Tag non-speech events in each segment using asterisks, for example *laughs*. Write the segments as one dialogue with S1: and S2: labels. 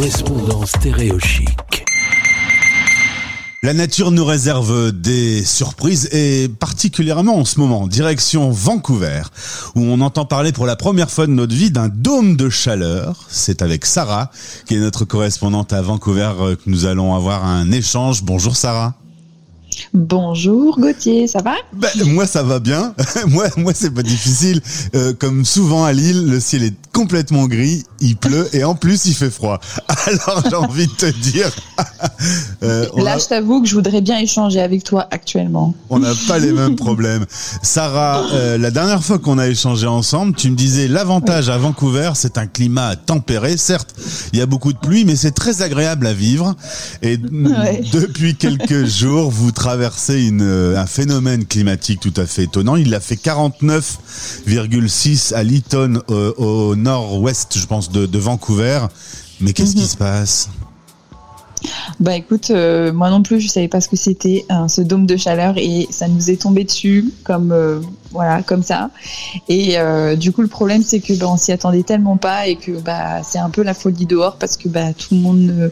S1: correspondant stéréochique.
S2: La nature nous réserve des surprises et particulièrement en ce moment, direction Vancouver, où on entend parler pour la première fois de notre vie d'un dôme de chaleur. C'est avec Sarah, qui est notre correspondante à Vancouver, euh, que nous allons avoir un échange. Bonjour Sarah.
S3: Bonjour Gauthier, ça va?
S2: Ben, Moi ça va bien, *laughs* moi, moi c'est pas difficile. Euh, comme souvent à Lille, le ciel est complètement gris, il pleut et en plus il fait froid. *laughs* Alors j'ai envie de te dire... *laughs*
S3: Euh, Là je t'avoue que je voudrais bien échanger avec toi actuellement.
S2: On n'a pas les mêmes problèmes. Sarah, euh, la dernière fois qu'on a échangé ensemble, tu me disais l'avantage à Vancouver c'est un climat tempéré. Certes, il y a beaucoup de pluie mais c'est très agréable à vivre. Et depuis quelques jours, vous traversé une, euh, un phénomène climatique tout à fait étonnant. Il a fait 49,6 à Lytton au, nord-ouest, je pense, de, Vancouver. Mais qu'est-ce qui mhm. se passe?
S3: Bah écoute, euh, moi non plus, je savais pas ce que c'était hein, ce dôme de chaleur et ça nous est tombé dessus comme euh, voilà comme ça. Et du coup, le problème c'est que bah, on s'y attendait tellement pas et que bah c'est un peu la folie dehors parce que bah tout le monde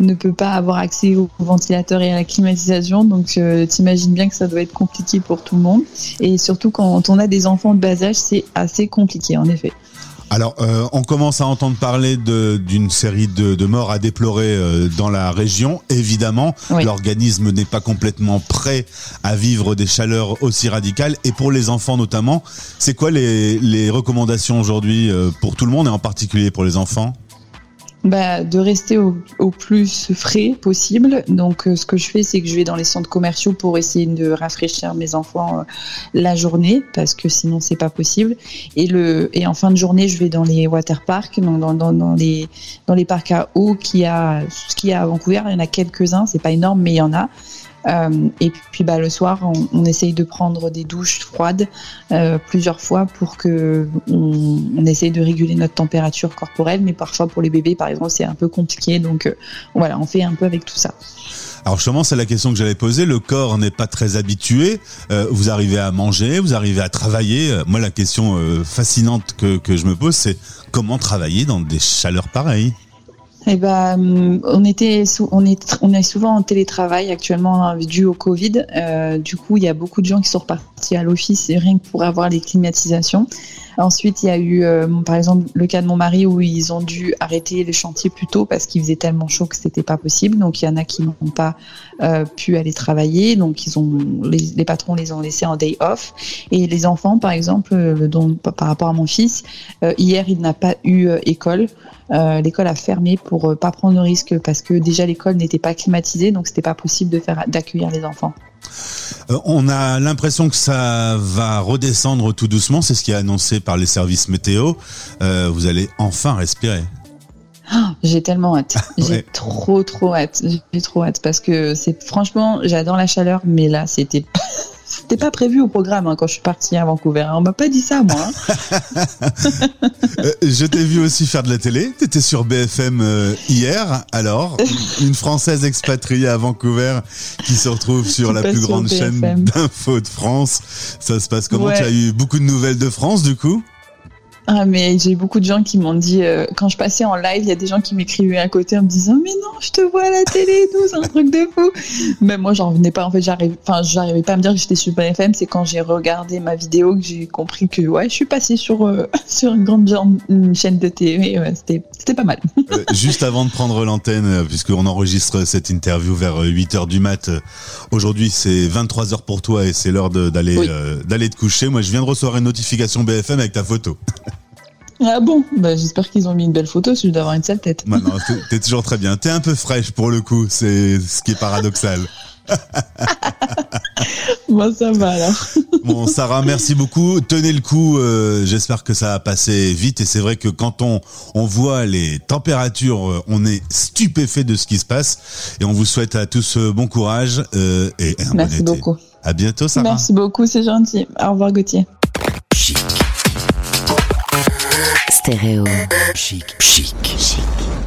S3: ne peut pas avoir accès au ventilateur et à la climatisation. Donc, euh, t'imagines bien que ça doit être compliqué pour tout le monde. Et surtout, quand on a des enfants de bas âge, c'est assez compliqué, en effet.
S2: Alors, euh, on commence à entendre parler d'une série de, morts à déplorer euh, dans la région. Évidemment, l'organisme n'est pas complètement prêt à vivre des chaleurs aussi radicales. Et pour les enfants notamment, c'est quoi les, les recommandations aujourd'hui pour tout le monde et en particulier pour les enfants?
S3: Bah, de rester au, plus frais possible. Donc, euh, ce que je fais, c'est que je vais dans les centres commerciaux pour essayer de rafraîchir mes enfants euh, la journée, parce que sinon c'est pas possible. Et le et en fin de journée, je vais dans les water parks, donc dans, dans, dans les dans les parcs à eau qui qu'il y a à Vancouver. Il y en a quelques uns, c'est pas énorme, mais il y en a. Euh, et puis bah, le soir, on, essaye de prendre des douches froides euh, plusieurs fois pour que on, essaye de réguler notre température corporelle. Mais parfois pour les bébés, par exemple, c'est un peu compliqué. Donc euh, voilà, on fait un peu avec tout ça.
S2: Alors justement, c'est la question que j'allais poser. Le corps n'est pas très habitué. Vous arrivez à manger, vous arrivez à travailler. Moi, la question fascinante que je me pose, c'est comment travailler dans des chaleurs pareilles?
S3: Eh ben, on était, on est, on est souvent en télétravail actuellement hein, dû au Covid. Euh, du coup, il y a beaucoup de gens qui sont repartis à l'office rien que pour avoir les climatisations. Ensuite, il y a eu, euh, par exemple, le cas de mon mari où ils ont dû arrêter les chantiers plus tôt parce qu'il faisait tellement chaud que c'était pas possible. Donc, il y en a qui n'ont pas euh, pu aller travailler. Donc, ils ont, les, patrons les ont laissés en day off. Et les enfants, par exemple, par rapport à mon fils, hier, il n'a pas eu école. Euh, l'école a fermé pour euh, pas prendre de risque parce que déjà l'école n'était pas climatisée, donc c'était pas possible de faire d'accueillir les enfants.
S2: Euh, on a l'impression que ça va redescendre tout doucement, c'est ce qui est annoncé par les services météo. vous allez enfin respirer.
S3: Oh, j'ai tellement hâte. J'ai trop trop hâte. J'ai trop hâte parce que c'est franchement, j'adore la chaleur, mais là c'était c'était pas prévu au programme hein, quand je suis partie à Vancouver. On m'a pas dit ça, moi. Hein. *laughs*
S2: Euh, je t'ai vu aussi faire de la télé. Tu étais sur BFM euh, hier. Alors, *laughs* une Française expatriée à Vancouver qui se retrouve sur la plus grande chaîne d'infos de France. Ça se passe comment? Tu as eu beaucoup de nouvelles de France, du coup?
S3: Ah, mais j'ai beaucoup de gens qui m'ont dit, euh, quand je passais en live, il y a des gens qui m'écrivaient à côté en me disant, mais non, je te vois à la télé *laughs* et tout, c'est un truc de fou. Mais moi, j'en venais pas. En fait, j'arrive, enfin, j'arrivais pas à me dire que j'étais sur BFM. C'est quand j'ai regardé ma vidéo que j'ai compris que, ouais, je suis passée sur, euh, *laughs* sur une grande une chaîne de télé. Ouais, c'était, c'était pas mal.
S2: Euh, juste avant de prendre l'antenne, puisqu'on enregistre cette interview vers 8 h du mat, aujourd'hui, c'est 23 h pour toi et c'est l'heure d'aller, d'aller te coucher. Moi, je viens de recevoir une notification BFM avec ta photo. *laughs*
S3: Ah bon? Bah, J'espère qu'ils ont mis une belle photo, celui d'avoir une sale tête.
S2: Bah non, t'es toujours très bien. T'es un peu fraîche pour le coup, c'est ce qui est paradoxal. *laughs*
S3: bon, ça va alors. *laughs*
S2: bon, Sarah, merci beaucoup. Tenez le coup. Euh, j'espère que ça va passer vite. Et c'est vrai que quand on, on voit les températures, euh, on est stupéfait de ce qui se passe. Et on vous souhaite à tous euh, bon courage et, un
S3: merci
S2: bon
S3: été. beaucoup.
S2: À bientôt, Sarah.
S3: Merci beaucoup, c'est gentil. Au revoir, Gauthier.
S1: Stéréo. Chic. Chic. Chic.